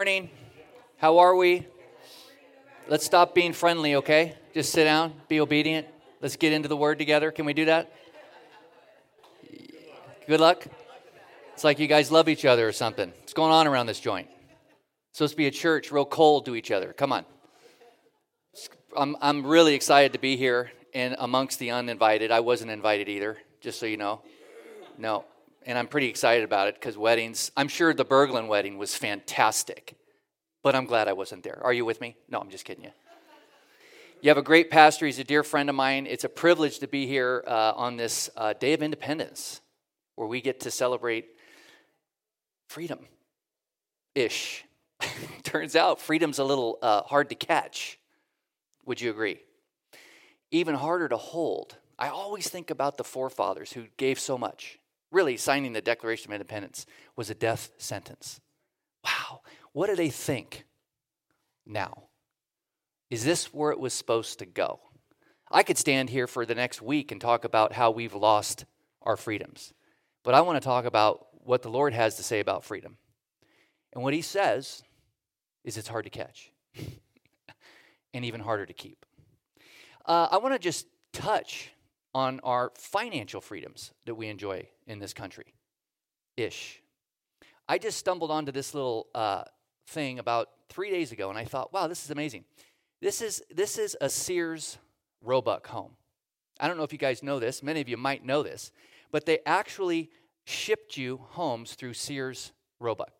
Morning. How are we? Let's stop being friendly, okay? Just sit down, be obedient. Let's get into the word together. Can we do that? Good luck. It's like you guys love each other or something. What's going on around this joint? It's supposed to be a church, real cold to each other. Come on. I'm, I'm really excited to be here and amongst the uninvited. I wasn't invited either, just so you know. No. And I'm pretty excited about it because weddings, I'm sure the Berglund wedding was fantastic, but I'm glad I wasn't there. Are you with me? No, I'm just kidding you. You have a great pastor. He's a dear friend of mine. It's a privilege to be here uh, on this uh, Day of Independence where we get to celebrate freedom ish. Turns out freedom's a little uh, hard to catch. Would you agree? Even harder to hold. I always think about the forefathers who gave so much. Really, signing the Declaration of Independence was a death sentence. Wow, what do they think now? Is this where it was supposed to go? I could stand here for the next week and talk about how we've lost our freedoms. But I want to talk about what the Lord has to say about freedom. And what he says is it's hard to catch and even harder to keep. Uh, I want to just touch on our financial freedoms that we enjoy in this country ish. I just stumbled onto this little uh, thing about three days ago and I thought, wow, this is amazing. This is, this is a Sears Roebuck home. I don't know if you guys know this, many of you might know this, but they actually shipped you homes through Sears Roebuck.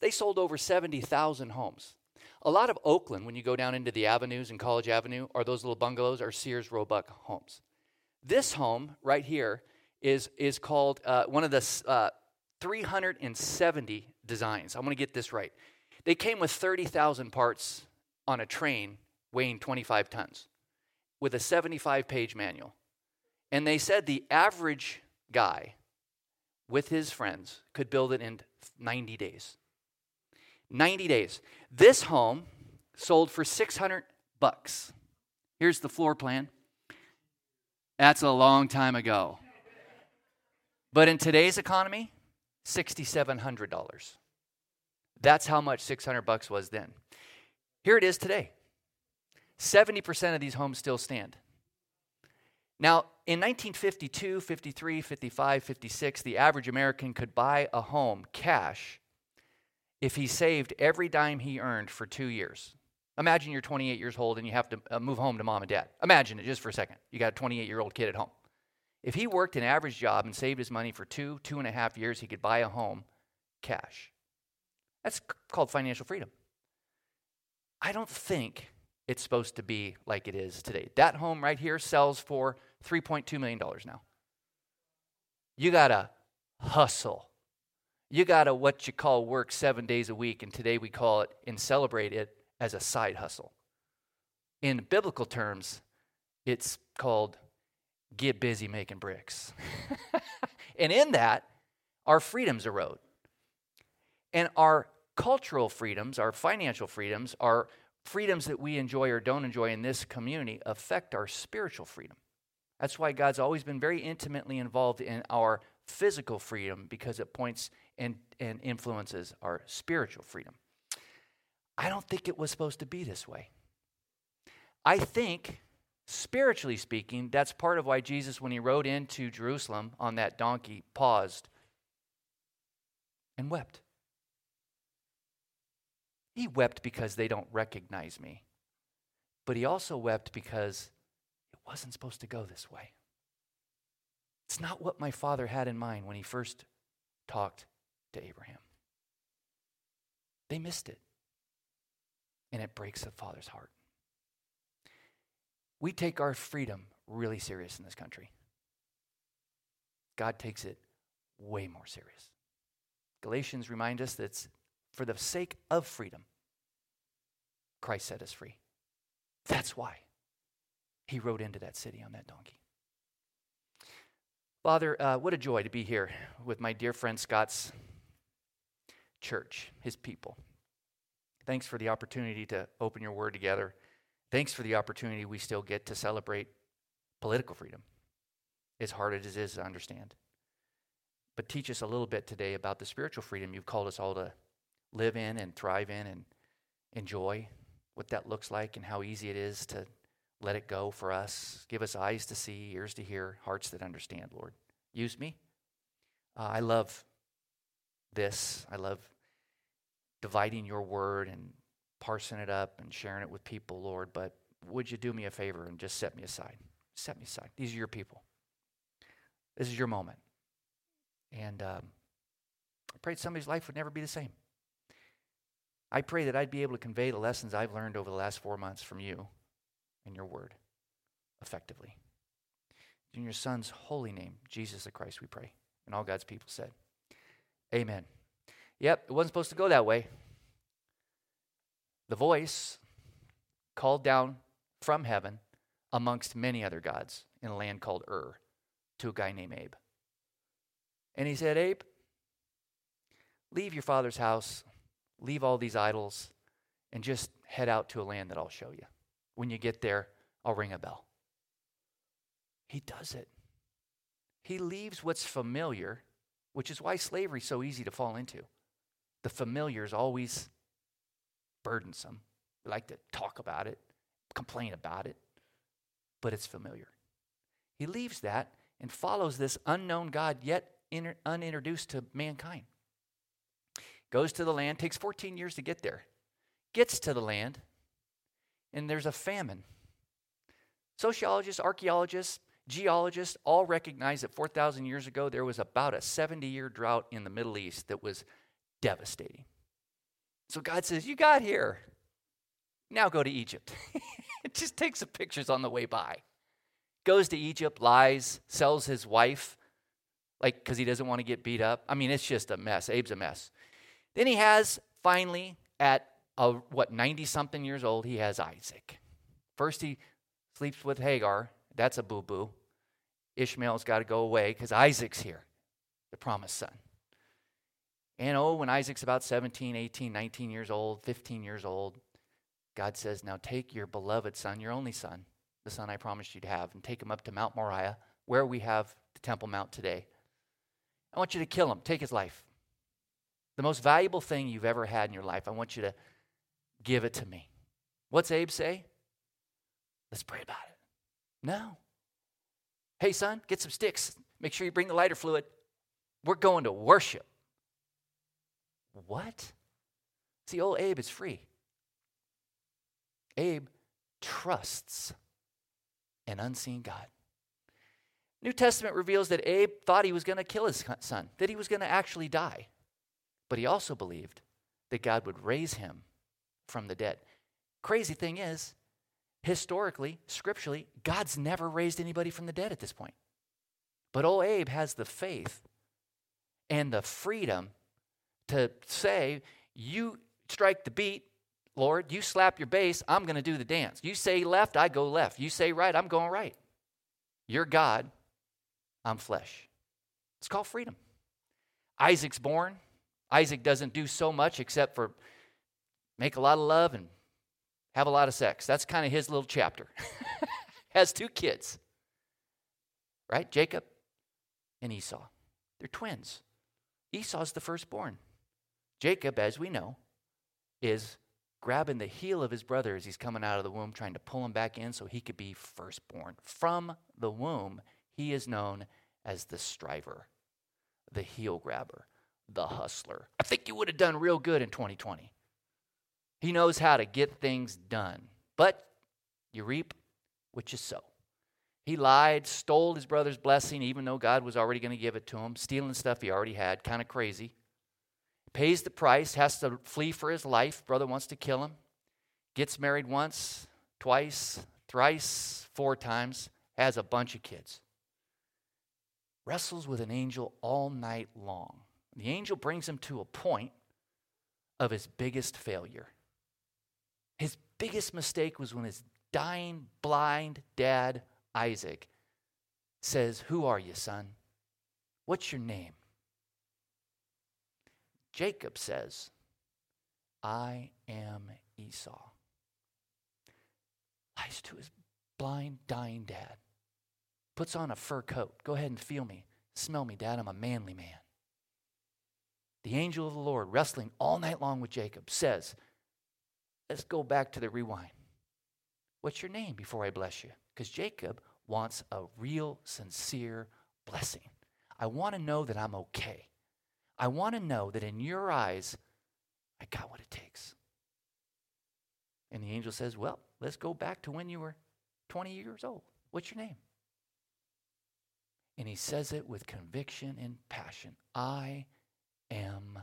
They sold over 70,000 homes. A lot of Oakland, when you go down into the avenues and College Avenue, are those little bungalows, are Sears Roebuck homes. This home right here is, is called uh, one of the uh, 370 designs. I'm going to get this right. They came with 30,000 parts on a train weighing 25 tons with a 75 page manual. And they said the average guy with his friends could build it in 90 days. 90 days. This home sold for 600 bucks. Here's the floor plan. That's a long time ago. But in today's economy, $6700. That's how much 600 bucks was then. Here it is today. 70% of these homes still stand. Now, in 1952, 53, 55, 56, the average American could buy a home cash if he saved every dime he earned for two years. Imagine you're 28 years old and you have to uh, move home to mom and dad. Imagine it just for a second. You got a 28 year old kid at home. If he worked an average job and saved his money for two, two and a half years, he could buy a home cash. That's called financial freedom. I don't think it's supposed to be like it is today. That home right here sells for $3.2 million now. You got to hustle you got to what you call work seven days a week, and today we call it and celebrate it as a side hustle. In biblical terms, it's called get busy making bricks. and in that, our freedoms erode. And our cultural freedoms, our financial freedoms, our freedoms that we enjoy or don't enjoy in this community affect our spiritual freedom. That's why God's always been very intimately involved in our physical freedom because it points and, and influences our spiritual freedom. I don't think it was supposed to be this way. I think, spiritually speaking, that's part of why Jesus, when he rode into Jerusalem on that donkey, paused and wept. He wept because they don't recognize me. But he also wept because it wasn't supposed to go this way. It's not what my father had in mind when he first talked to Abraham. They missed it. And it breaks the father's heart. We take our freedom really serious in this country. God takes it way more serious. Galatians remind us that for the sake of freedom, Christ set us free. That's why he rode into that city on that donkey. Father, uh, what a joy to be here with my dear friend Scott's church, his people. Thanks for the opportunity to open your word together. Thanks for the opportunity we still get to celebrate political freedom, as hard as it is to understand. But teach us a little bit today about the spiritual freedom you've called us all to live in and thrive in and enjoy what that looks like and how easy it is to let it go for us. Give us eyes to see, ears to hear, hearts that understand, Lord. Use me. Uh, I love this. I love dividing your word and parsing it up and sharing it with people, Lord. But would you do me a favor and just set me aside? Set me aside. These are your people. This is your moment. And um, I pray somebody's life would never be the same. I pray that I'd be able to convey the lessons I've learned over the last four months from you and your word effectively. In your Son's holy name, Jesus the Christ, we pray. And all God's people said, Amen. Yep, it wasn't supposed to go that way. The voice called down from heaven amongst many other gods in a land called Ur to a guy named Abe. And he said, Abe, leave your father's house, leave all these idols, and just head out to a land that I'll show you. When you get there, I'll ring a bell. He does it. He leaves what's familiar, which is why slavery is so easy to fall into. The familiar is always burdensome. We like to talk about it, complain about it, but it's familiar. He leaves that and follows this unknown God, yet inter- unintroduced to mankind. Goes to the land, takes 14 years to get there. Gets to the land, and there's a famine. Sociologists, archaeologists, geologists all recognize that 4,000 years ago there was about a 70 year drought in the Middle East that was devastating. So God says, You got here. Now go to Egypt. just takes some pictures on the way by. Goes to Egypt, lies, sells his wife, like because he doesn't want to get beat up. I mean, it's just a mess. Abe's a mess. Then he has finally at a, what 90 something years old, he has Isaac. First he sleeps with Hagar. That's a boo boo. Ishmael's got to go away because Isaac's here, the promised son. And oh, when Isaac's about 17, 18, 19 years old, 15 years old, God says, Now take your beloved son, your only son, the son I promised you to have, and take him up to Mount Moriah, where we have the Temple Mount today. I want you to kill him, take his life. The most valuable thing you've ever had in your life, I want you to give it to me. What's Abe say? Let's pray about it. No. Hey, son, get some sticks. Make sure you bring the lighter fluid. We're going to worship. What? See, old Abe is free. Abe trusts an unseen God. New Testament reveals that Abe thought he was going to kill his son, that he was going to actually die. But he also believed that God would raise him from the dead. Crazy thing is, historically, scripturally, God's never raised anybody from the dead at this point. But old Abe has the faith and the freedom to say, You strike the beat, Lord. You slap your bass, I'm going to do the dance. You say left, I go left. You say right, I'm going right. You're God, I'm flesh. It's called freedom. Isaac's born. Isaac doesn't do so much except for make a lot of love and have a lot of sex. That's kind of his little chapter. Has two kids, right? Jacob and Esau. They're twins. Esau's the firstborn. Jacob, as we know, is grabbing the heel of his brother as he's coming out of the womb, trying to pull him back in so he could be firstborn. From the womb, he is known as the striver, the heel grabber, the hustler. I think you would have done real good in 2020. He knows how to get things done. But you reap what you sow. He lied, stole his brother's blessing, even though God was already going to give it to him, stealing stuff he already had, kind of crazy. Pays the price, has to flee for his life. Brother wants to kill him. Gets married once, twice, thrice, four times, has a bunch of kids. Wrestles with an angel all night long. The angel brings him to a point of his biggest failure. His biggest mistake was when his dying, blind dad, Isaac, says, Who are you, son? What's your name? Jacob says, I am Esau. Lies to his blind, dying dad. Puts on a fur coat. Go ahead and feel me. Smell me, dad. I'm a manly man. The angel of the Lord, wrestling all night long with Jacob, says, Let's go back to the rewind. What's your name before I bless you? Because Jacob wants a real, sincere blessing. I want to know that I'm okay. I want to know that in your eyes, I got what it takes. And the angel says, Well, let's go back to when you were 20 years old. What's your name? And he says it with conviction and passion I am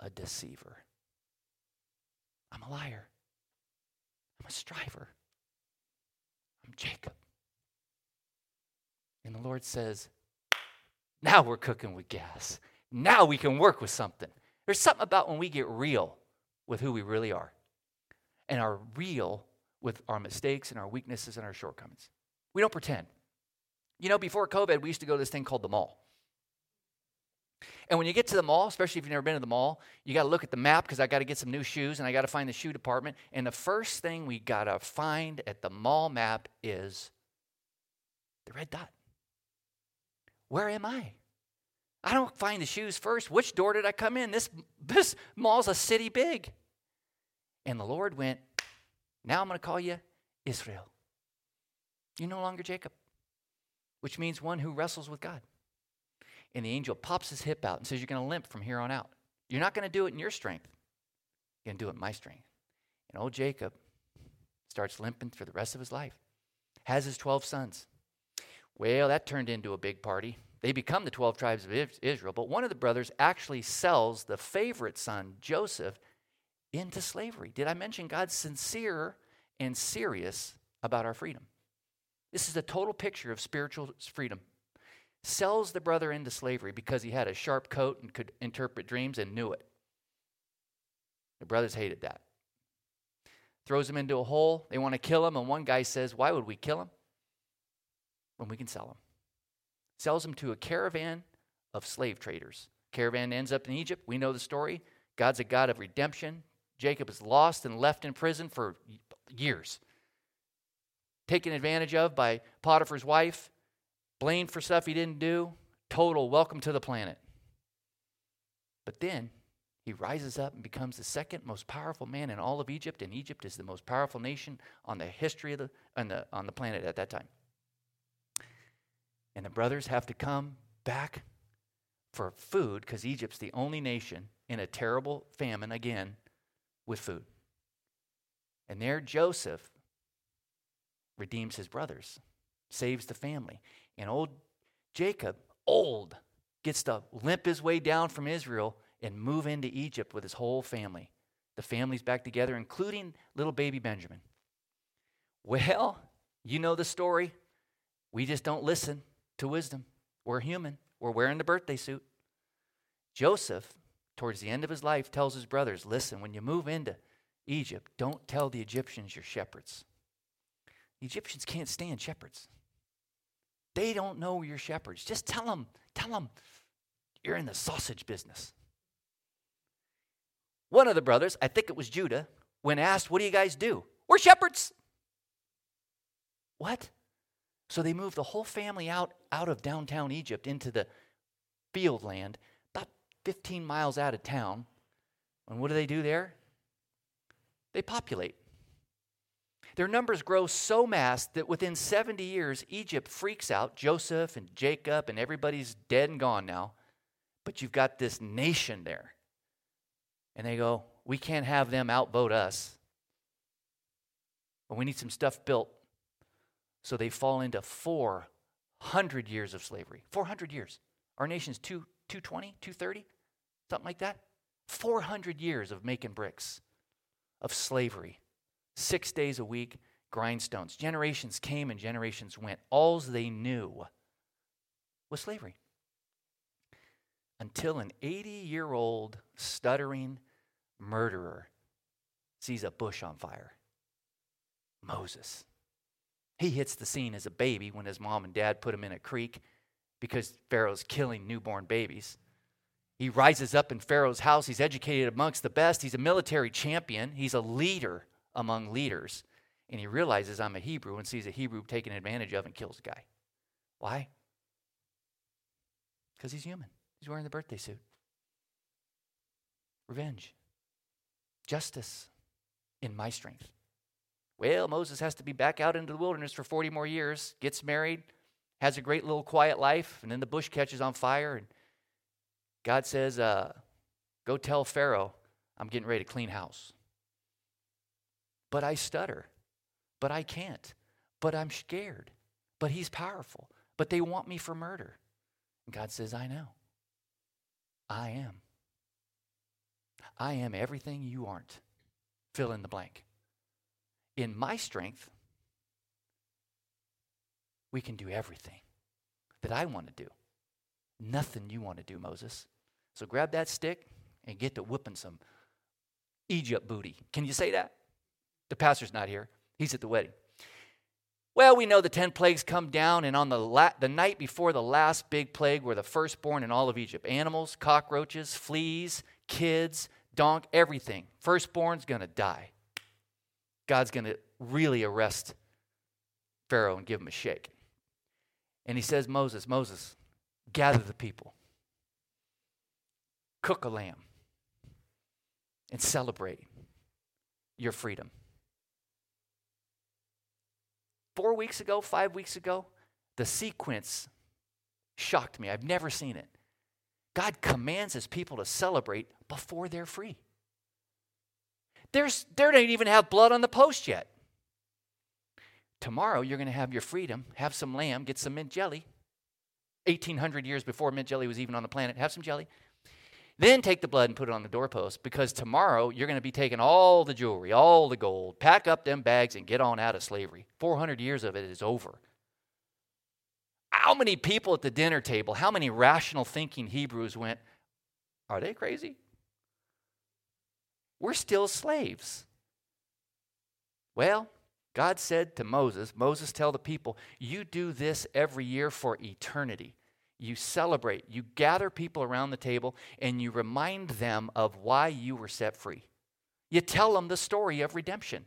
a deceiver. I'm a liar. I'm a striver. I'm Jacob. And the Lord says, Now we're cooking with gas. Now we can work with something. There's something about when we get real with who we really are and are real with our mistakes and our weaknesses and our shortcomings. We don't pretend. You know, before COVID, we used to go to this thing called the mall. And when you get to the mall, especially if you've never been to the mall, you got to look at the map because I got to get some new shoes and I got to find the shoe department. And the first thing we got to find at the mall map is the red dot. Where am I? I don't find the shoes first. Which door did I come in? This, this mall's a city big. And the Lord went, Now I'm going to call you Israel. You're no longer Jacob, which means one who wrestles with God. And the angel pops his hip out and says, You're going to limp from here on out. You're not going to do it in your strength. You're going to do it in my strength. And old Jacob starts limping for the rest of his life, has his 12 sons. Well, that turned into a big party. They become the 12 tribes of Israel, but one of the brothers actually sells the favorite son, Joseph, into slavery. Did I mention God's sincere and serious about our freedom? This is a total picture of spiritual freedom. Sells the brother into slavery because he had a sharp coat and could interpret dreams and knew it. The brothers hated that. Throws him into a hole. They want to kill him, and one guy says, Why would we kill him? When we can sell him sells him to a caravan of slave traders. Caravan ends up in Egypt. We know the story. God's a God of redemption. Jacob is lost and left in prison for years. Taken advantage of by Potiphar's wife, blamed for stuff he didn't do. Total welcome to the planet. But then he rises up and becomes the second most powerful man in all of Egypt, and Egypt is the most powerful nation on the history of the on the on the planet at that time. And the brothers have to come back for food because Egypt's the only nation in a terrible famine again with food. And there Joseph redeems his brothers, saves the family. And old Jacob, old, gets to limp his way down from Israel and move into Egypt with his whole family. The family's back together, including little baby Benjamin. Well, you know the story. We just don't listen to wisdom. We're human. We're wearing the birthday suit. Joseph, towards the end of his life, tells his brothers listen, when you move into Egypt, don't tell the Egyptians you're shepherds. The Egyptians can't stand shepherds. They don't know you're shepherds. Just tell them, tell them you're in the sausage business. One of the brothers, I think it was Judah, when asked, What do you guys do? We're shepherds. What? So they moved the whole family out, out of downtown Egypt into the field land, about 15 miles out of town. And what do they do there? They populate. Their numbers grow so mass that within 70 years, Egypt freaks out. Joseph and Jacob and everybody's dead and gone now. But you've got this nation there. And they go, We can't have them outvote us. But we need some stuff built so they fall into 400 years of slavery. 400 years. Our nation's two, 220, 230, something like that. 400 years of making bricks, of slavery. Six days a week, grindstones. Generations came and generations went. All they knew was slavery. Until an 80 year old stuttering murderer sees a bush on fire. Moses. He hits the scene as a baby when his mom and dad put him in a creek because Pharaoh's killing newborn babies. He rises up in Pharaoh's house. He's educated amongst the best. He's a military champion. He's a leader among leaders. And he realizes I'm a Hebrew and sees a Hebrew taken advantage of and kills a guy. Why? Because he's human. He's wearing the birthday suit. revenge, justice in my strength. Well, Moses has to be back out into the wilderness for 40 more years, gets married, has a great little quiet life, and then the bush catches on fire. And God says, uh, Go tell Pharaoh I'm getting ready to clean house. But I stutter. But I can't. But I'm scared. But he's powerful. But they want me for murder. And God says, I know. I am. I am everything you aren't. Fill in the blank. In my strength, we can do everything that I want to do. Nothing you want to do, Moses. So grab that stick and get to whooping some Egypt booty. Can you say that? The pastor's not here, he's at the wedding. Well, we know the 10 plagues come down, and on the, la- the night before the last big plague were the firstborn in all of Egypt animals, cockroaches, fleas, kids, donk, everything. Firstborn's to die. God's going to really arrest Pharaoh and give him a shake. And he says, Moses, Moses, gather the people, cook a lamb, and celebrate your freedom. Four weeks ago, five weeks ago, the sequence shocked me. I've never seen it. God commands his people to celebrate before they're free. There's, they don't even have blood on the post yet. Tomorrow, you're going to have your freedom, have some lamb, get some mint jelly. 1800 years before mint jelly was even on the planet, have some jelly. Then take the blood and put it on the doorpost because tomorrow you're going to be taking all the jewelry, all the gold, pack up them bags and get on out of slavery. 400 years of it is over. How many people at the dinner table, how many rational thinking Hebrews went, Are they crazy? We're still slaves. Well, God said to Moses, Moses, tell the people, you do this every year for eternity you celebrate, you gather people around the table, and you remind them of why you were set free. You tell them the story of redemption.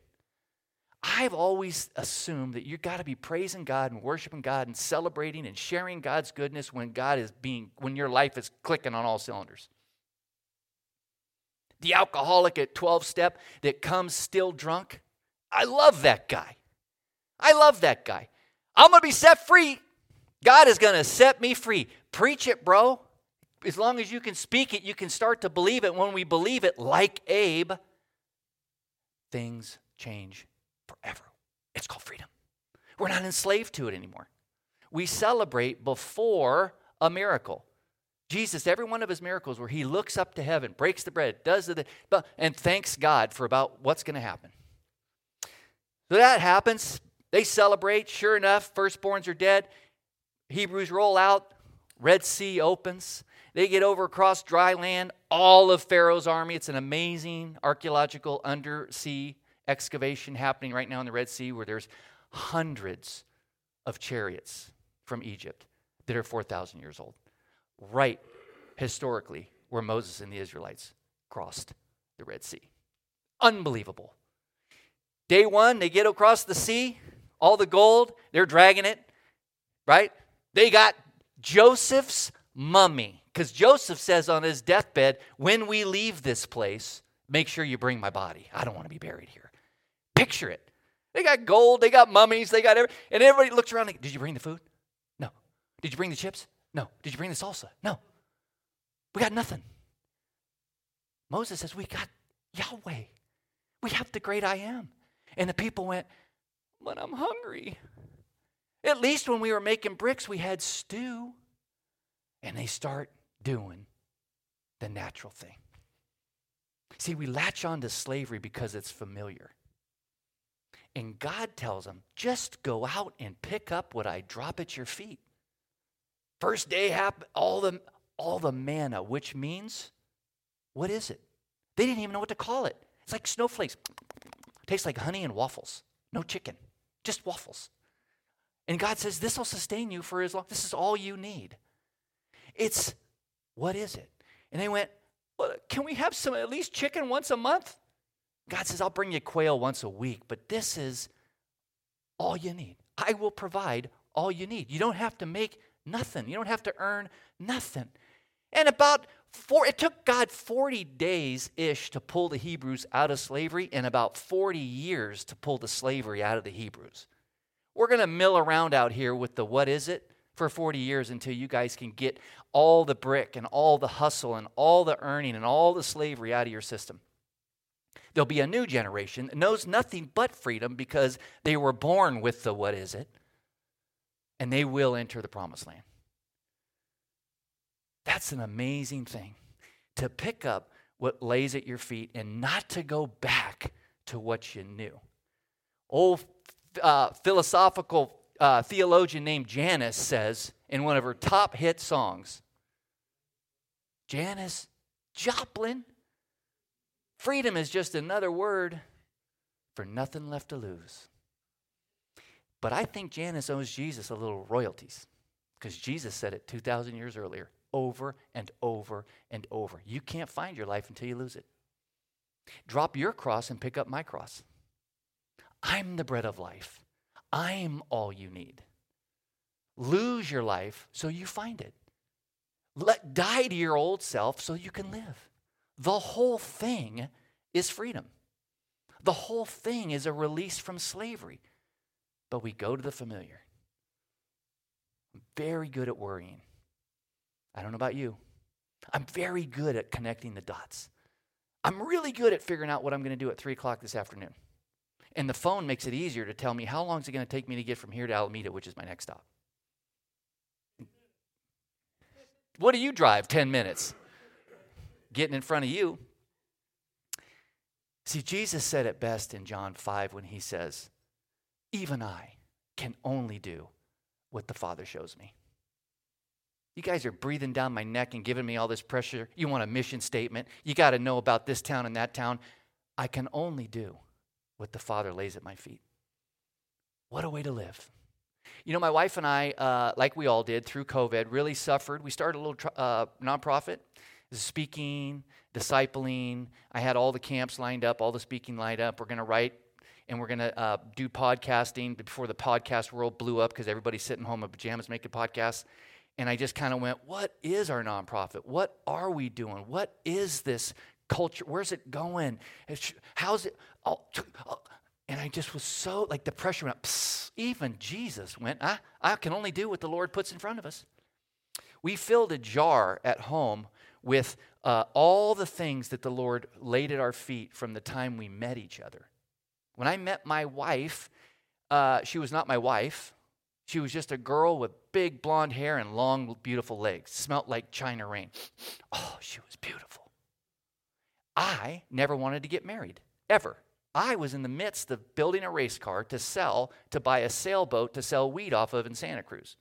I've always assumed that you've got to be praising God and worshiping God and celebrating and sharing God's goodness when God is being, when your life is clicking on all cylinders. The alcoholic at 12 step that comes still drunk, I love that guy. I love that guy. I'm going to be set free God is going to set me free. Preach it, bro. As long as you can speak it, you can start to believe it. When we believe it, like Abe, things change forever. It's called freedom. We're not enslaved to it anymore. We celebrate before a miracle. Jesus, every one of his miracles where he looks up to heaven, breaks the bread, does the, and thanks God for about what's going to happen. So that happens. They celebrate. Sure enough, firstborns are dead. Hebrews roll out, Red Sea opens. They get over across dry land, all of Pharaoh's army. It's an amazing archaeological undersea excavation happening right now in the Red Sea where there's hundreds of chariots from Egypt that are 4,000 years old. Right historically, where Moses and the Israelites crossed the Red Sea. Unbelievable. Day one, they get across the sea, all the gold, they're dragging it, right? They got Joseph's mummy. Because Joseph says on his deathbed, when we leave this place, make sure you bring my body. I don't want to be buried here. Picture it. They got gold, they got mummies, they got everything. And everybody looks around like, did you bring the food? No. Did you bring the chips? No. Did you bring the salsa? No. We got nothing. Moses says, We got Yahweh. We have the great I am. And the people went, But I'm hungry. At least when we were making bricks, we had stew. And they start doing the natural thing. See, we latch on to slavery because it's familiar. And God tells them, just go out and pick up what I drop at your feet. First day happened, all the, all the manna, which means, what is it? They didn't even know what to call it. It's like snowflakes. Tastes like honey and waffles. No chicken, just waffles. And God says, This will sustain you for as long. This is all you need. It's what is it? And they went, Well, can we have some at least chicken once a month? God says, I'll bring you quail once a week, but this is all you need. I will provide all you need. You don't have to make nothing, you don't have to earn nothing. And about four, it took God 40 days ish to pull the Hebrews out of slavery and about 40 years to pull the slavery out of the Hebrews. We're going to mill around out here with the what is it for 40 years until you guys can get all the brick and all the hustle and all the earning and all the slavery out of your system. There'll be a new generation that knows nothing but freedom because they were born with the what is it, and they will enter the promised land. That's an amazing thing to pick up what lays at your feet and not to go back to what you knew. Old uh, philosophical uh, theologian named Janis says in one of her top hit songs Janis Joplin, freedom is just another word for nothing left to lose. But I think Janis owes Jesus a little royalties because Jesus said it 2,000 years earlier over and over and over. You can't find your life until you lose it. Drop your cross and pick up my cross. I'm the bread of life. I'm all you need. Lose your life so you find it. Let die to your old self so you can live. The whole thing is freedom. The whole thing is a release from slavery. But we go to the familiar. I'm very good at worrying. I don't know about you. I'm very good at connecting the dots. I'm really good at figuring out what I'm going to do at 3 o'clock this afternoon. And the phone makes it easier to tell me how long is it going to take me to get from here to Alameda, which is my next stop. What do you drive 10 minutes? Getting in front of you. See, Jesus said it best in John 5 when he says, Even I can only do what the Father shows me. You guys are breathing down my neck and giving me all this pressure. You want a mission statement. You got to know about this town and that town. I can only do what the Father lays at my feet. What a way to live. You know, my wife and I, uh, like we all did through COVID, really suffered. We started a little uh, nonprofit, speaking, discipling. I had all the camps lined up, all the speaking lined up. We're going to write and we're going to uh, do podcasting before the podcast world blew up because everybody's sitting home in pajamas making podcasts. And I just kind of went, what is our nonprofit? What are we doing? What is this culture? Where's it going? How's it? Oh, oh. And I just was so, like the pressure went, Psst. even Jesus went, I, I can only do what the Lord puts in front of us. We filled a jar at home with uh, all the things that the Lord laid at our feet from the time we met each other. When I met my wife, uh, she was not my wife. She was just a girl with big blonde hair and long, beautiful legs. Smelt like China rain. Oh, she was beautiful. I never wanted to get married, ever. I was in the midst of building a race car to sell, to buy a sailboat to sell weed off of in Santa Cruz.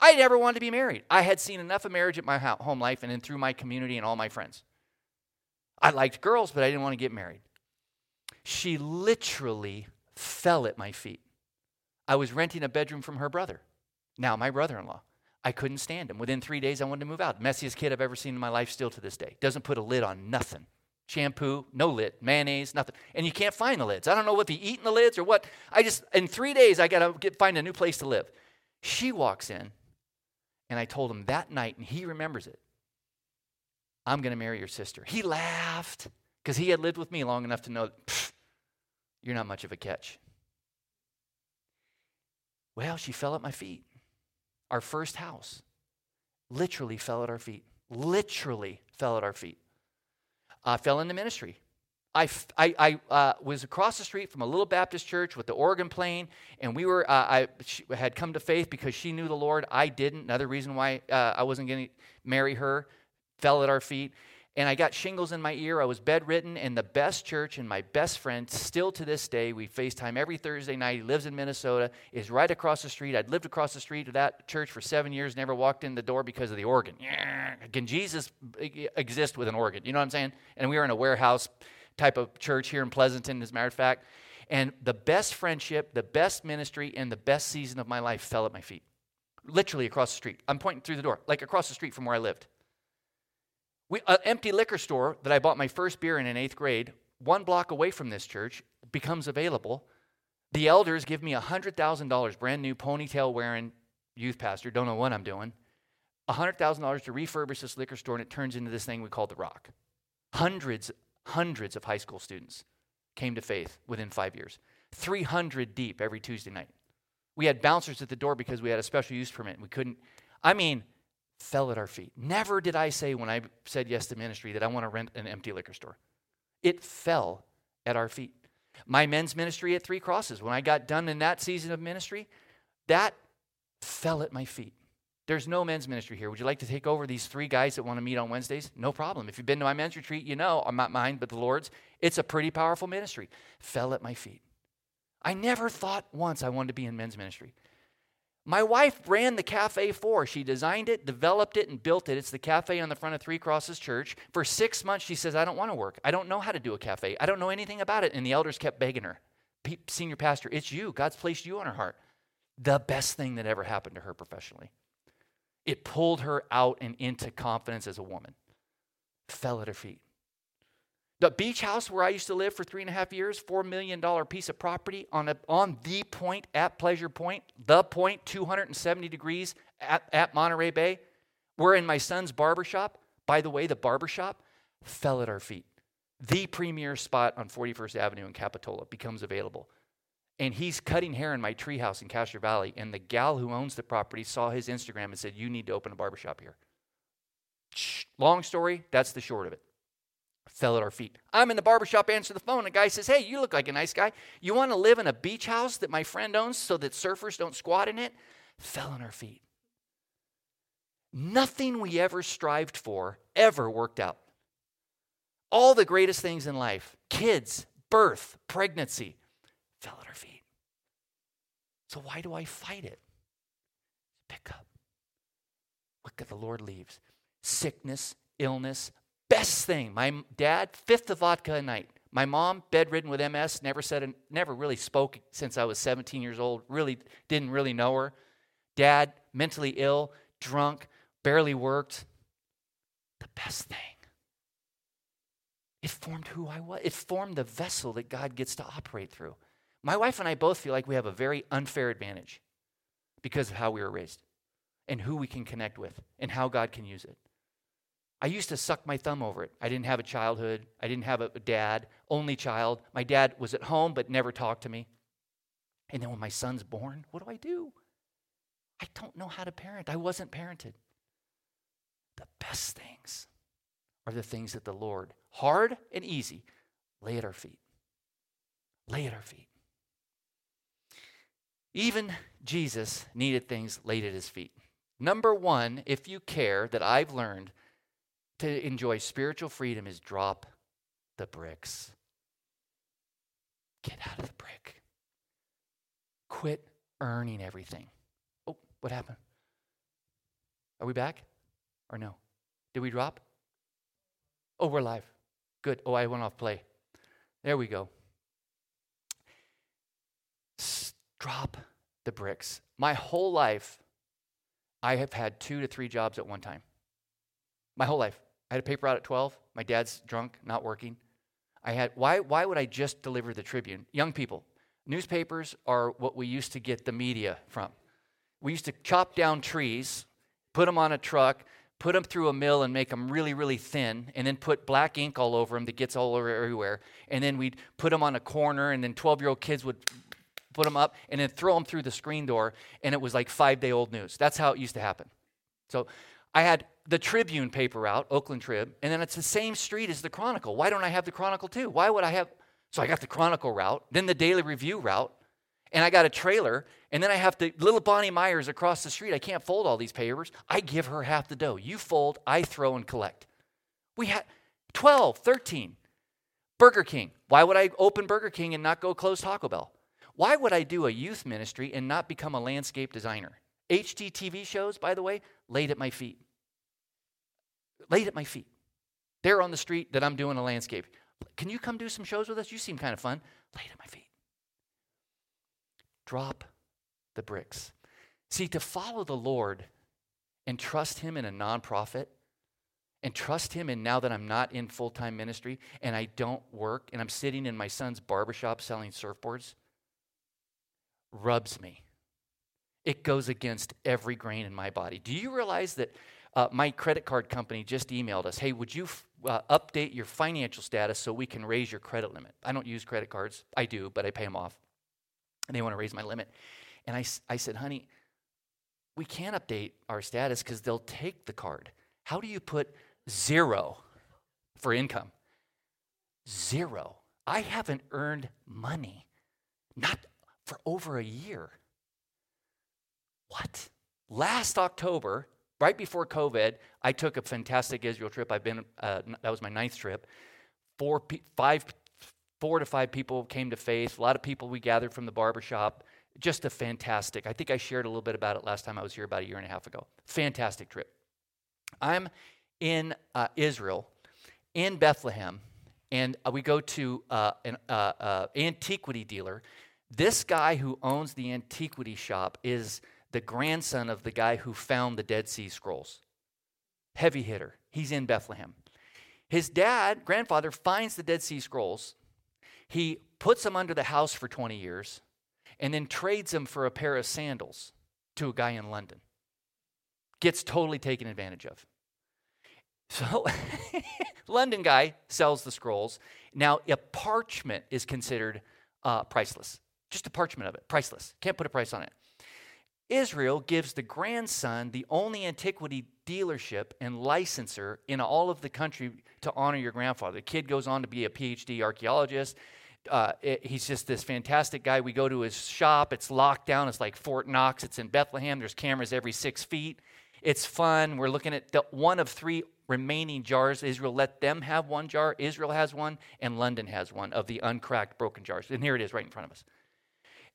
I never wanted to be married. I had seen enough of marriage at my home life and then through my community and all my friends. I liked girls, but I didn't want to get married. She literally fell at my feet. I was renting a bedroom from her brother, now my brother in law. I couldn't stand him. Within three days, I wanted to move out. Messiest kid I've ever seen in my life, still to this day. Doesn't put a lid on nothing. Shampoo, no lid. Mayonnaise, nothing. And you can't find the lids. I don't know what they eat in the lids or what. I just, in three days, I got to find a new place to live. She walks in, and I told him that night, and he remembers it. I'm going to marry your sister. He laughed because he had lived with me long enough to know, you're not much of a catch. Well, she fell at my feet. Our first house literally fell at our feet. Literally fell at our feet. I fell into ministry. I, I, I uh, was across the street from a little Baptist church with the organ playing, and we were, uh, I had come to faith because she knew the Lord. I didn't. Another reason why uh, I wasn't going to marry her fell at our feet and I got shingles in my ear. I was bedridden, and the best church and my best friend, still to this day, we FaceTime every Thursday night. He lives in Minnesota, is right across the street. I'd lived across the street of that church for seven years, never walked in the door because of the organ. Can Jesus exist with an organ? You know what I'm saying? And we were in a warehouse type of church here in Pleasanton, as a matter of fact. And the best friendship, the best ministry, and the best season of my life fell at my feet. Literally across the street. I'm pointing through the door, like across the street from where I lived. We, an empty liquor store that I bought my first beer in in eighth grade, one block away from this church, becomes available. The elders give me $100,000, brand new ponytail wearing youth pastor, don't know what I'm doing, $100,000 to refurbish this liquor store, and it turns into this thing we call The Rock. Hundreds, hundreds of high school students came to faith within five years. 300 deep every Tuesday night. We had bouncers at the door because we had a special use permit. And we couldn't, I mean, fell at our feet. Never did I say when I said yes to ministry that I want to rent an empty liquor store. It fell at our feet. My men's ministry at Three Crosses, when I got done in that season of ministry, that fell at my feet. There's no men's ministry here. Would you like to take over these three guys that want to meet on Wednesdays? No problem. If you've been to my men's retreat, you know, I'm not mine, but the Lord's. It's a pretty powerful ministry. Fell at my feet. I never thought once I wanted to be in men's ministry. My wife ran the Cafe for. She designed it, developed it, and built it. It's the cafe on the front of Three Crosses Church. For six months, she says, I don't want to work. I don't know how to do a cafe. I don't know anything about it. And the elders kept begging her, Senior pastor, it's you. God's placed you on her heart. The best thing that ever happened to her professionally. It pulled her out and into confidence as a woman. Fell at her feet. The beach house where I used to live for three and a half years, $4 million piece of property on, a, on the point at Pleasure Point, the point, 270 degrees at, at Monterey Bay. We're in my son's barbershop. By the way, the barbershop fell at our feet. The premier spot on 41st Avenue in Capitola becomes available. And he's cutting hair in my treehouse in Castro Valley. And the gal who owns the property saw his Instagram and said, You need to open a barbershop here. Long story, that's the short of it fell at our feet. I'm in the barbershop, answer the phone. A guy says, Hey, you look like a nice guy. You want to live in a beach house that my friend owns so that surfers don't squat in it? Fell on our feet. Nothing we ever strived for ever worked out. All the greatest things in life kids, birth, pregnancy fell at our feet. So why do I fight it? Pick up. Look at the Lord leaves sickness, illness, best thing. My dad, fifth of vodka a night. My mom, bedridden with MS, never said, never really spoke since I was 17 years old. Really didn't really know her. Dad, mentally ill, drunk, barely worked. The best thing. It formed who I was. It formed the vessel that God gets to operate through. My wife and I both feel like we have a very unfair advantage because of how we were raised and who we can connect with and how God can use it. I used to suck my thumb over it. I didn't have a childhood. I didn't have a dad, only child. My dad was at home but never talked to me. And then when my son's born, what do I do? I don't know how to parent. I wasn't parented. The best things are the things that the Lord, hard and easy, lay at our feet. Lay at our feet. Even Jesus needed things laid at his feet. Number one, if you care, that I've learned to enjoy spiritual freedom is drop the bricks. Get out of the brick. Quit earning everything. Oh, what happened? Are we back or no? Did we drop? Oh, we're live. Good. Oh, I went off play. There we go. drop the bricks. My whole life, I have had two to three jobs at one time. My whole life. I had a paper out at 12. My dad's drunk, not working. I had why why would I just deliver the Tribune? Young people, newspapers are what we used to get the media from. We used to chop down trees, put them on a truck, put them through a mill and make them really really thin and then put black ink all over them that gets all over everywhere. And then we'd put them on a corner and then 12-year-old kids would put them up and then throw them through the screen door and it was like 5-day-old news. That's how it used to happen. So I had the Tribune paper out, Oakland Trib, and then it's the same street as the Chronicle. Why don't I have the Chronicle too? Why would I have? So I got the Chronicle route, then the Daily Review route, and I got a trailer, and then I have the little Bonnie Myers across the street. I can't fold all these papers. I give her half the dough. You fold, I throw and collect. We had 12, 13. Burger King. Why would I open Burger King and not go close Taco Bell? Why would I do a youth ministry and not become a landscape designer? HGTV shows, by the way, laid at my feet. Laid at my feet. There on the street that I'm doing a landscape. Can you come do some shows with us? You seem kind of fun. Laid at my feet. Drop the bricks. See, to follow the Lord and trust Him in a nonprofit and trust Him in now that I'm not in full time ministry and I don't work and I'm sitting in my son's barbershop selling surfboards rubs me. It goes against every grain in my body. Do you realize that uh, my credit card company just emailed us, hey, would you f- uh, update your financial status so we can raise your credit limit? I don't use credit cards. I do, but I pay them off. And they want to raise my limit. And I, I said, honey, we can't update our status because they'll take the card. How do you put zero for income? Zero. I haven't earned money, not for over a year. What? Last October, right before COVID, I took a fantastic Israel trip. I've been, uh, that was my ninth trip. Four, five, four to five people came to faith. A lot of people we gathered from the barbershop. Just a fantastic. I think I shared a little bit about it last time I was here about a year and a half ago. Fantastic trip. I'm in uh, Israel, in Bethlehem, and uh, we go to uh, an uh, uh, antiquity dealer. This guy who owns the antiquity shop is the grandson of the guy who found the Dead Sea Scrolls. Heavy hitter. He's in Bethlehem. His dad, grandfather, finds the Dead Sea Scrolls. He puts them under the house for 20 years and then trades them for a pair of sandals to a guy in London. Gets totally taken advantage of. So, London guy sells the scrolls. Now, a parchment is considered uh, priceless. Just a parchment of it, priceless. Can't put a price on it. Israel gives the grandson the only antiquity dealership and licensor in all of the country to honor your grandfather. The kid goes on to be a PhD archaeologist. Uh, it, he's just this fantastic guy. We go to his shop. It's locked down. It's like Fort Knox. It's in Bethlehem. There's cameras every six feet. It's fun. We're looking at the, one of three remaining jars. Israel let them have one jar. Israel has one, and London has one of the uncracked, broken jars. And here it is right in front of us.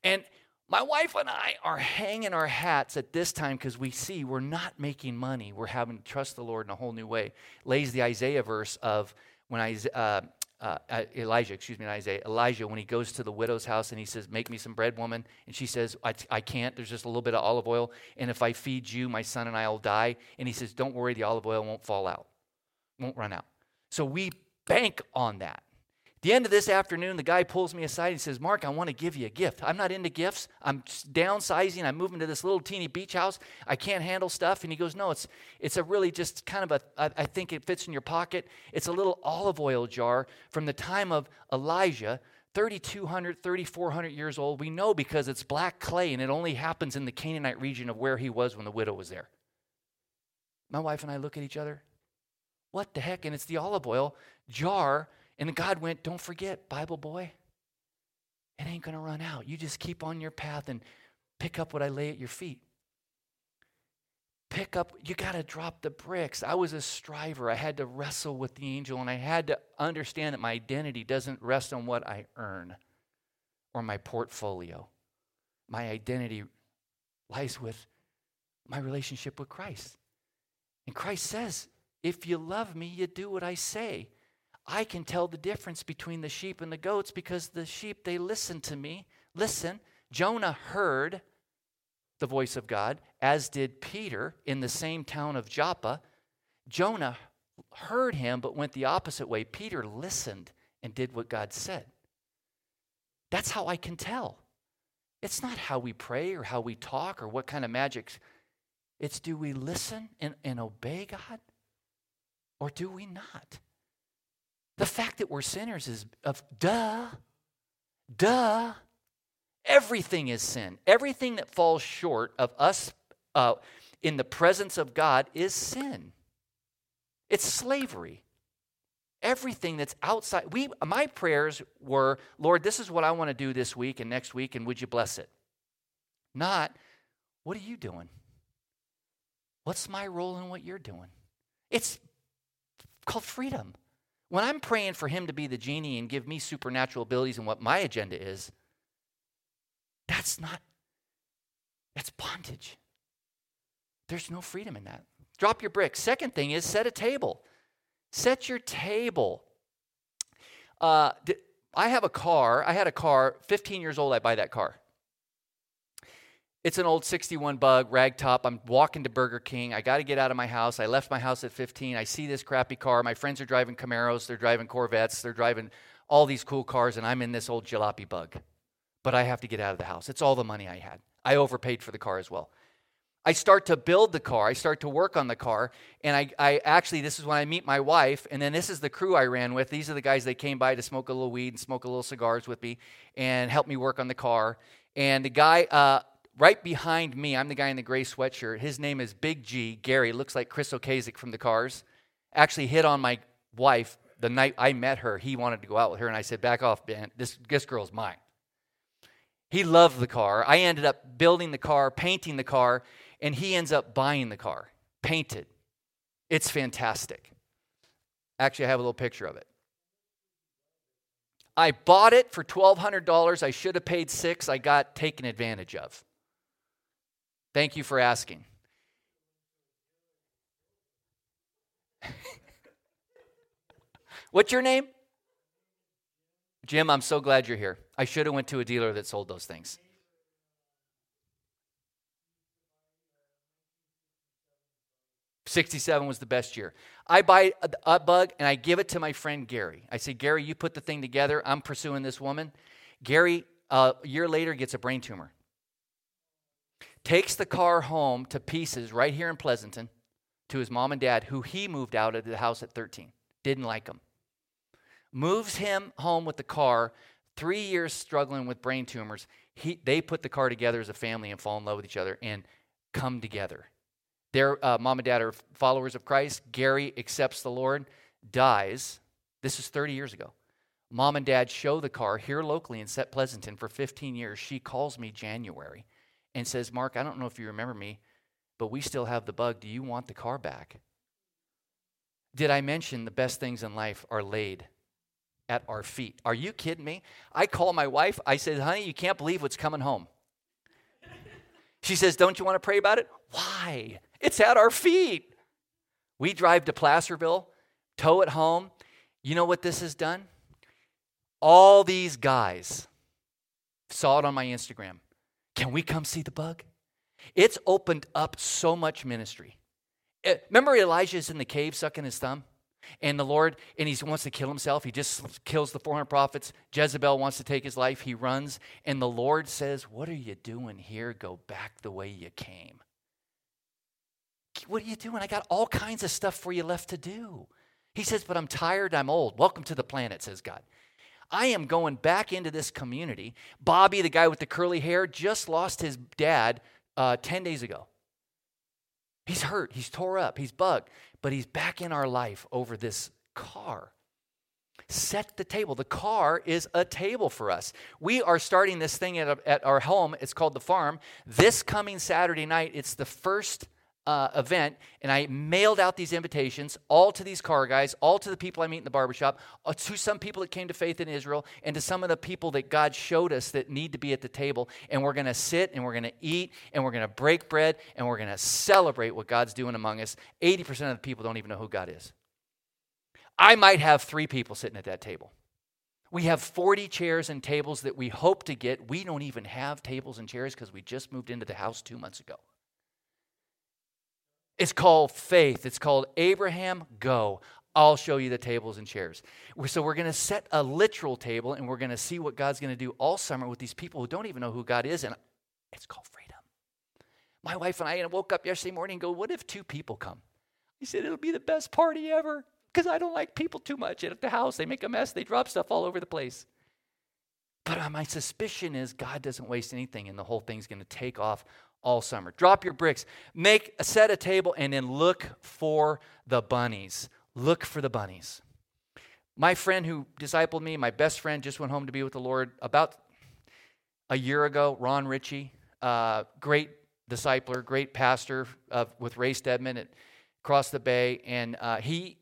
And my wife and I are hanging our hats at this time because we see we're not making money. We're having to trust the Lord in a whole new way. Lays the Isaiah verse of when I, uh, uh, uh, Elijah, excuse me, Isaiah, Elijah, when he goes to the widow's house and he says, Make me some bread, woman. And she says, I, I can't. There's just a little bit of olive oil. And if I feed you, my son and I will die. And he says, Don't worry, the olive oil won't fall out, won't run out. So we bank on that the end of this afternoon, the guy pulls me aside and says, Mark, I want to give you a gift. I'm not into gifts. I'm downsizing. I'm moving to this little teeny beach house. I can't handle stuff. And he goes, No, it's, it's a really just kind of a, I, I think it fits in your pocket. It's a little olive oil jar from the time of Elijah, 3,200, 3,400 years old. We know because it's black clay and it only happens in the Canaanite region of where he was when the widow was there. My wife and I look at each other. What the heck? And it's the olive oil jar and God went, Don't forget, Bible boy, it ain't going to run out. You just keep on your path and pick up what I lay at your feet. Pick up, you got to drop the bricks. I was a striver. I had to wrestle with the angel, and I had to understand that my identity doesn't rest on what I earn or my portfolio. My identity lies with my relationship with Christ. And Christ says, If you love me, you do what I say. I can tell the difference between the sheep and the goats because the sheep, they listen to me. Listen, Jonah heard the voice of God, as did Peter in the same town of Joppa. Jonah heard him but went the opposite way. Peter listened and did what God said. That's how I can tell. It's not how we pray or how we talk or what kind of magic. It's do we listen and, and obey God or do we not? The fact that we're sinners is of duh. Duh. Everything is sin. Everything that falls short of us uh, in the presence of God is sin. It's slavery. Everything that's outside. We, my prayers were, Lord, this is what I want to do this week and next week, and would you bless it? Not, what are you doing? What's my role in what you're doing? It's called freedom. When I'm praying for him to be the genie and give me supernatural abilities and what my agenda is, that's not, that's bondage. There's no freedom in that. Drop your brick. Second thing is set a table. Set your table. Uh, I have a car. I had a car, 15 years old, I buy that car. It's an old 61 bug, ragtop. I'm walking to Burger King. I got to get out of my house. I left my house at 15. I see this crappy car. My friends are driving Camaros, they're driving Corvettes, they're driving all these cool cars, and I'm in this old jalopy bug. But I have to get out of the house. It's all the money I had. I overpaid for the car as well. I start to build the car. I start to work on the car. And I, I actually, this is when I meet my wife. And then this is the crew I ran with. These are the guys that came by to smoke a little weed and smoke a little cigars with me and help me work on the car. And the guy uh, right behind me, I'm the guy in the gray sweatshirt. His name is Big G, Gary. Looks like Chris Ocasek from the cars. Actually hit on my wife the night I met her. He wanted to go out with her. And I said, back off, man. This, this girl's mine. He loved the car. I ended up building the car, painting the car and he ends up buying the car, painted. It's fantastic. Actually, I have a little picture of it. I bought it for $1,200. I should have paid six. I got taken advantage of. Thank you for asking. What's your name? Jim, I'm so glad you're here. I should have went to a dealer that sold those things. 67 was the best year. I buy a, bug and I give it to my friend Gary. I say, Gary, you put the thing together. I'm pursuing this woman. Gary, uh, a year later, gets a brain tumor. Takes the car home to pieces right here in Pleasanton to his mom and dad, who he moved out of the house at 13. Didn't like him. Moves him home with the car. Three years struggling with brain tumors. He, they put the car together as a family and fall in love with each other and come together. Their uh, mom and dad are followers of Christ. Gary accepts the Lord, dies. This is 30 years ago. Mom and dad show the car here locally in Set Pleasanton for 15 years. She calls me January and says, Mark, I don't know if you remember me, but we still have the bug. Do you want the car back? Did I mention the best things in life are laid at our feet? Are you kidding me? I call my wife. I said, honey, you can't believe what's coming home. She says, Don't you want to pray about it? Why? It's at our feet. We drive to Placerville, tow it home. You know what this has done? All these guys saw it on my Instagram. Can we come see the bug? It's opened up so much ministry. Eh, remember Elijah's in the cave sucking his thumb? And the Lord, and he wants to kill himself. He just kills the 400 prophets. Jezebel wants to take his life. He runs. And the Lord says, What are you doing here? Go back the way you came. What are you doing? I got all kinds of stuff for you left to do. He says, But I'm tired, I'm old. Welcome to the planet, says God. I am going back into this community. Bobby, the guy with the curly hair, just lost his dad uh, 10 days ago. He's hurt, he's tore up, he's bugged, but he's back in our life over this car. Set the table. The car is a table for us. We are starting this thing at, a, at our home. It's called The Farm. This coming Saturday night, it's the first uh, event, and I mailed out these invitations all to these car guys, all to the people I meet in the barbershop, uh, to some people that came to faith in Israel, and to some of the people that God showed us that need to be at the table. And we're going to sit and we're going to eat and we're going to break bread and we're going to celebrate what God's doing among us. 80% of the people don't even know who God is. I might have three people sitting at that table. We have 40 chairs and tables that we hope to get. We don't even have tables and chairs because we just moved into the house two months ago. It's called faith. It's called Abraham, go. I'll show you the tables and chairs. So we're going to set a literal table and we're going to see what God's going to do all summer with these people who don't even know who God is. And it's called freedom. My wife and I woke up yesterday morning and go, What if two people come? He said, It'll be the best party ever because I don't like people too much. at the house, they make a mess, they drop stuff all over the place. But uh, my suspicion is God doesn't waste anything and the whole thing's going to take off all summer. Drop your bricks, make a set a table, and then look for the bunnies. Look for the bunnies. My friend who discipled me, my best friend, just went home to be with the Lord about a year ago. Ron Ritchie, uh, great discipler, great pastor of, with Ray Stedman at across the bay, and uh, he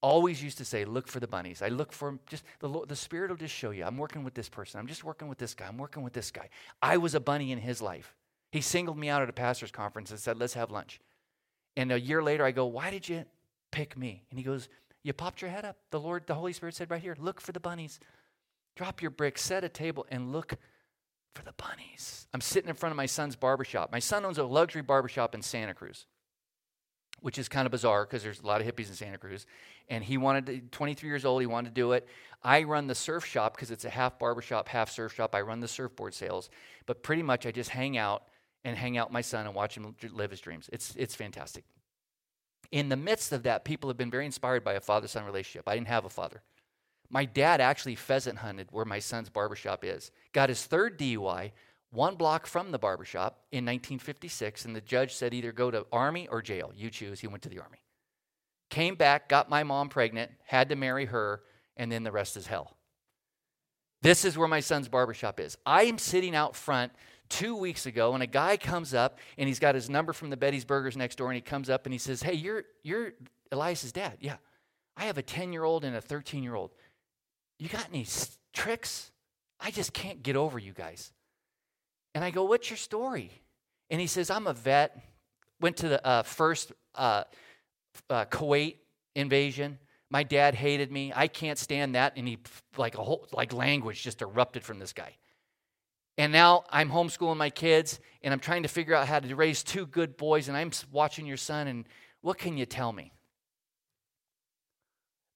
always used to say, "Look for the bunnies." I look for just the Lord, the Spirit will just show you. I'm working with this person. I'm just working with this guy. I'm working with this guy. I was a bunny in his life. He singled me out at a pastor's conference and said, Let's have lunch. And a year later, I go, Why did you pick me? And he goes, You popped your head up. The Lord, the Holy Spirit said right here, Look for the bunnies. Drop your brick, set a table, and look for the bunnies. I'm sitting in front of my son's barbershop. My son owns a luxury barbershop in Santa Cruz, which is kind of bizarre because there's a lot of hippies in Santa Cruz. And he wanted to, 23 years old, he wanted to do it. I run the surf shop because it's a half barbershop, half surf shop. I run the surfboard sales. But pretty much I just hang out and hang out with my son and watch him live his dreams. It's, it's fantastic. In the midst of that, people have been very inspired by a father son relationship. I didn't have a father. My dad actually pheasant hunted where my son's barbershop is. Got his third DUI one block from the barbershop in 1956, and the judge said either go to Army or jail. You choose. He went to the Army. Came back, got my mom pregnant, had to marry her, and then the rest is hell. This is where my son's barbershop is. I am sitting out front two weeks ago, and a guy comes up and he's got his number from the Betty's Burgers next door, and he comes up and he says, Hey, you're you're Elias's dad. Yeah. I have a 10 year old and a 13 year old. You got any tricks? I just can't get over you guys. And I go, What's your story? And he says, I'm a vet, went to the uh, first uh, uh, Kuwait invasion. My dad hated me. I can't stand that. And he, like a whole, like language just erupted from this guy. And now I'm homeschooling my kids and I'm trying to figure out how to raise two good boys. And I'm watching your son. And what can you tell me?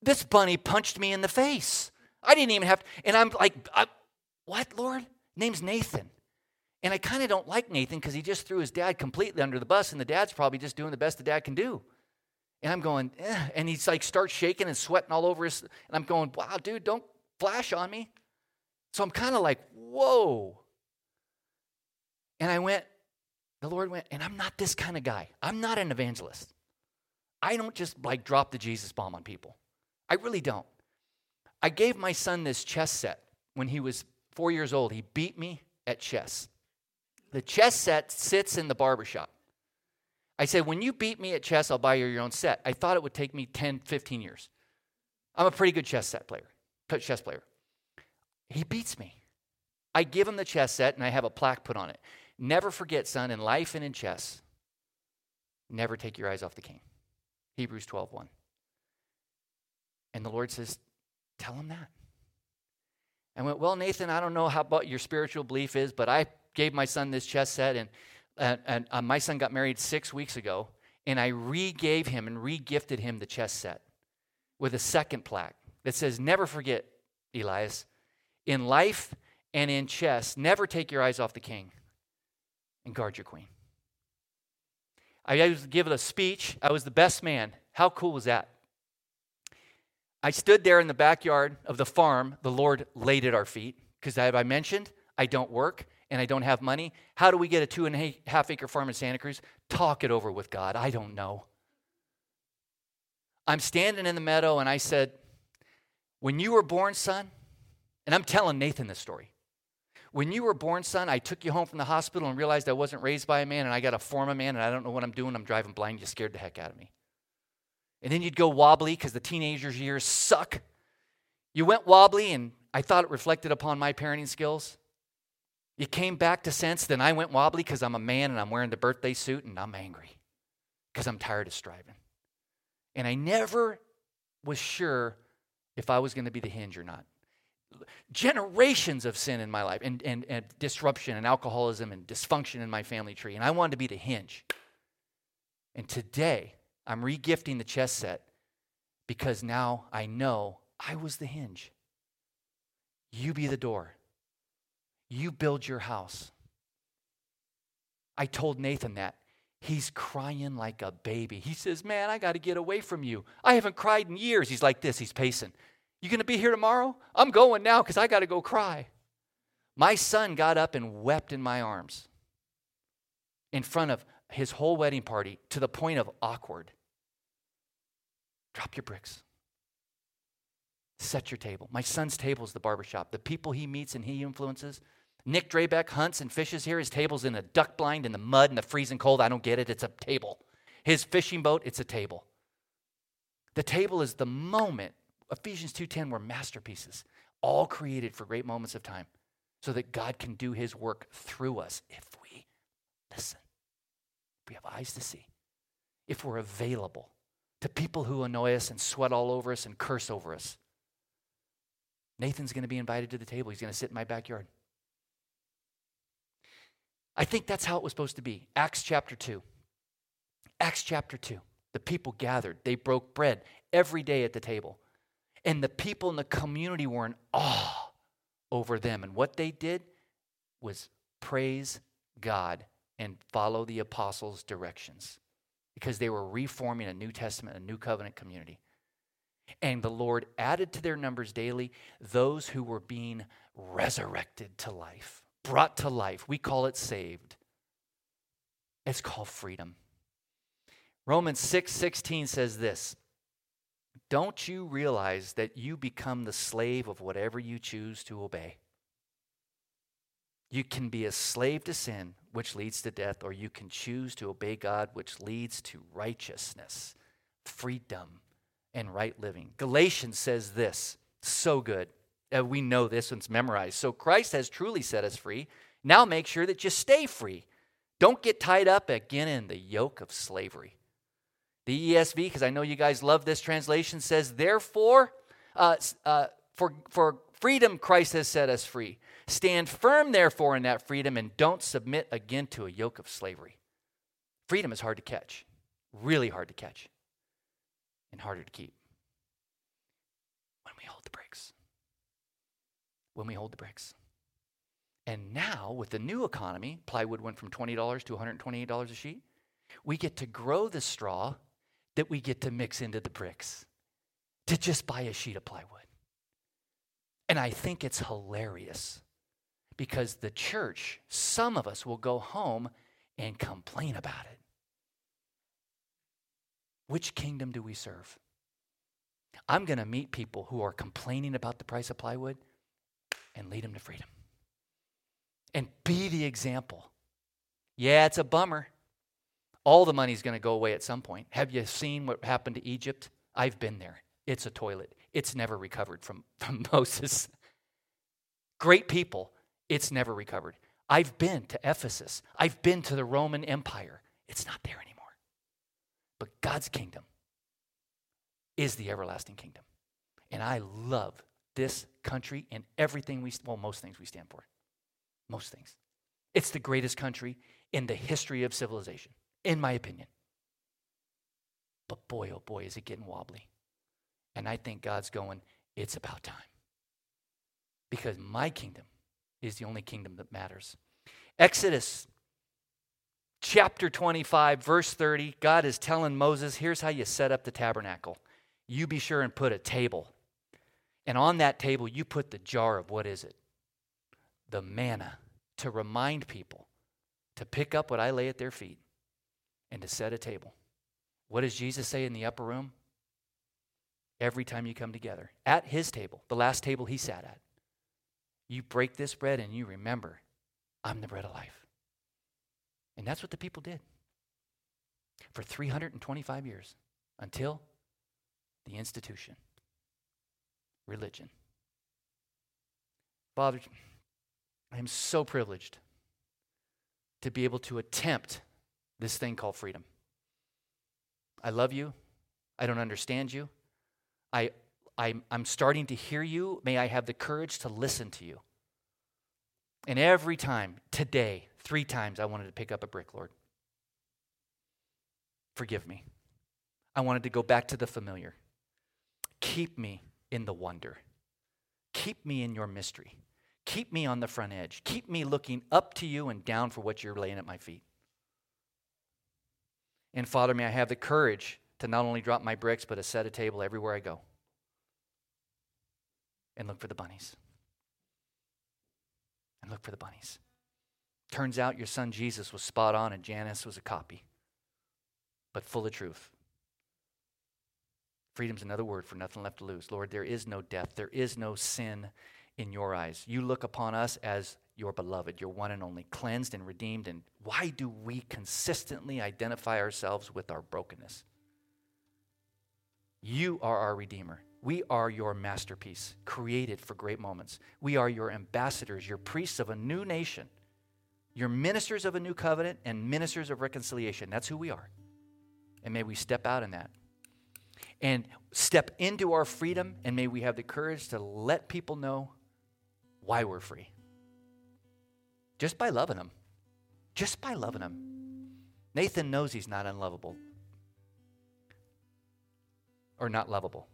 This bunny punched me in the face. I didn't even have to. And I'm like, I, what, Lord? Name's Nathan. And I kind of don't like Nathan because he just threw his dad completely under the bus, and the dad's probably just doing the best the dad can do. And I'm going, eh. and he's like starts shaking and sweating all over his, and I'm going, wow, dude, don't flash on me. So I'm kind of like, whoa. And I went, the Lord went, and I'm not this kind of guy. I'm not an evangelist. I don't just like drop the Jesus bomb on people. I really don't. I gave my son this chess set when he was four years old. He beat me at chess. The chess set sits in the barbershop. I said, when you beat me at chess, I'll buy you your own set. I thought it would take me 10, 15 years. I'm a pretty good chess set player, chess player. He beats me. I give him the chess set and I have a plaque put on it. Never forget, son, in life and in chess, never take your eyes off the king. Hebrews 12, 1. And the Lord says, Tell him that. I went, Well, Nathan, I don't know how about your spiritual belief is, but I gave my son this chess set, and, and, and uh, my son got married six weeks ago, and I re gave him and re gifted him the chess set with a second plaque that says, Never forget, Elias, in life and in chess, never take your eyes off the king and guard your queen. I was given a speech. I was the best man. How cool was that? I stood there in the backyard of the farm the Lord laid at our feet because, as I mentioned, I don't work and I don't have money. How do we get a two and a half acre farm in Santa Cruz? Talk it over with God. I don't know. I'm standing in the meadow and I said, When you were born, son, and I'm telling Nathan this story. When you were born, son, I took you home from the hospital and realized I wasn't raised by a man and I got to form a man and I don't know what I'm doing. I'm driving blind. You scared the heck out of me. And then you'd go wobbly because the teenager's years suck. You went wobbly and I thought it reflected upon my parenting skills. You came back to sense, then I went wobbly because I'm a man and I'm wearing the birthday suit and I'm angry because I'm tired of striving. And I never was sure if I was going to be the hinge or not. Generations of sin in my life and, and, and disruption and alcoholism and dysfunction in my family tree. And I wanted to be the hinge. And today, I'm regifting the chess set because now I know I was the hinge. You be the door. You build your house. I told Nathan that. He's crying like a baby. He says, Man, I got to get away from you. I haven't cried in years. He's like this, he's pacing. You going to be here tomorrow? I'm going now because I got to go cry. My son got up and wept in my arms in front of his whole wedding party to the point of awkward. Drop your bricks. Set your table. My son's table is the barbershop. The people he meets and he influences, Nick Drabeck hunts and fishes here. His table's in a duck blind in the mud and the freezing cold. I don't get it. It's a table. His fishing boat, it's a table. The table is the moment. Ephesians 2:10 were masterpieces, all created for great moments of time, so that God can do his work through us if we listen. If we have eyes to see. If we're available to people who annoy us and sweat all over us and curse over us. Nathan's going to be invited to the table. He's going to sit in my backyard. I think that's how it was supposed to be. Acts chapter 2. Acts chapter 2. The people gathered, they broke bread every day at the table. And the people in the community were in awe over them. And what they did was praise God and follow the apostles' directions because they were reforming a New Testament, a New Covenant community. And the Lord added to their numbers daily those who were being resurrected to life, brought to life. We call it saved. It's called freedom. Romans 6 16 says this Don't you realize that you become the slave of whatever you choose to obey? You can be a slave to sin, which leads to death, or you can choose to obey God, which leads to righteousness, freedom, and right living. Galatians says this so good. Uh, we know this it's memorized. So Christ has truly set us free. Now make sure that you stay free. Don't get tied up again in the yoke of slavery. The ESV, because I know you guys love this translation, says, Therefore, uh, uh, for, for freedom Christ has set us free. Stand firm, therefore, in that freedom and don't submit again to a yoke of slavery. Freedom is hard to catch, really hard to catch, and harder to keep. When we hold the brakes. When we hold the brakes. And now, with the new economy, plywood went from $20 to $128 a sheet. We get to grow the straw that we get to mix into the bricks to just buy a sheet of plywood. And I think it's hilarious because the church, some of us will go home and complain about it. Which kingdom do we serve? I'm going to meet people who are complaining about the price of plywood and lead them to freedom. And be the example. Yeah, it's a bummer. All the money's going to go away at some point. Have you seen what happened to Egypt? I've been there. It's a toilet. It's never recovered from, from Moses. Great people, it's never recovered. I've been to Ephesus, I've been to the Roman Empire. It's not there anymore. But God's kingdom is the everlasting kingdom. And I love this country and everything we, well, most things we stand for. Most things. It's the greatest country in the history of civilization, in my opinion. But boy, oh boy, is it getting wobbly. And I think God's going, it's about time. Because my kingdom is the only kingdom that matters. Exodus chapter 25, verse 30, God is telling Moses, here's how you set up the tabernacle. You be sure and put a table. And on that table, you put the jar of what is it? The manna to remind people to pick up what I lay at their feet and to set a table. What does Jesus say in the upper room? Every time you come together, at his table, the last table he sat at, you break this bread and you remember, I'm the bread of life. And that's what the people did for 325 years until the institution, religion. Father, I am so privileged to be able to attempt this thing called freedom. I love you. I don't understand you. I I'm, I'm starting to hear you. May I have the courage to listen to you. And every time, today, three times, I wanted to pick up a brick, Lord. Forgive me. I wanted to go back to the familiar. Keep me in the wonder. Keep me in your mystery. Keep me on the front edge. Keep me looking up to you and down for what you're laying at my feet. And Father, may I have the courage to not only drop my bricks, but to set a table everywhere I go and look for the bunnies. And look for the bunnies. Turns out your son Jesus was spot on and Janis was a copy, but full of truth. Freedom's another word for nothing left to lose. Lord, there is no death, there is no sin in your eyes. You look upon us as your beloved, your one and only, cleansed and redeemed. And why do we consistently identify ourselves with our brokenness? You are our Redeemer. We are your masterpiece, created for great moments. We are your ambassadors, your priests of a new nation, your ministers of a new covenant, and ministers of reconciliation. That's who we are. And may we step out in that and step into our freedom, and may we have the courage to let people know why we're free. Just by loving him. Just by loving him. Nathan knows he's not unlovable or not lovable.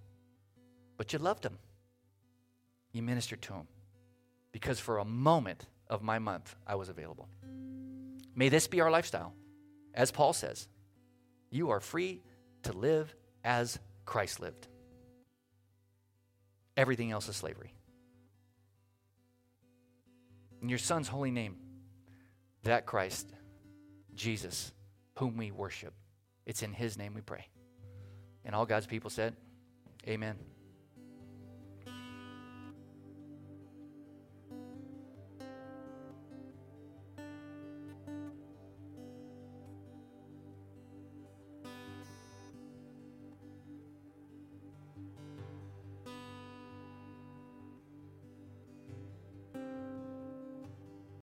But you loved him. You ministered to him. Because for a moment of my month, I was available. May this be our lifestyle. As Paul says, you are free to live as Christ lived. Everything else is slavery. In your Son's holy name, that Christ, Jesus, whom we worship, it's in His name we pray. And all God's people said, Amen.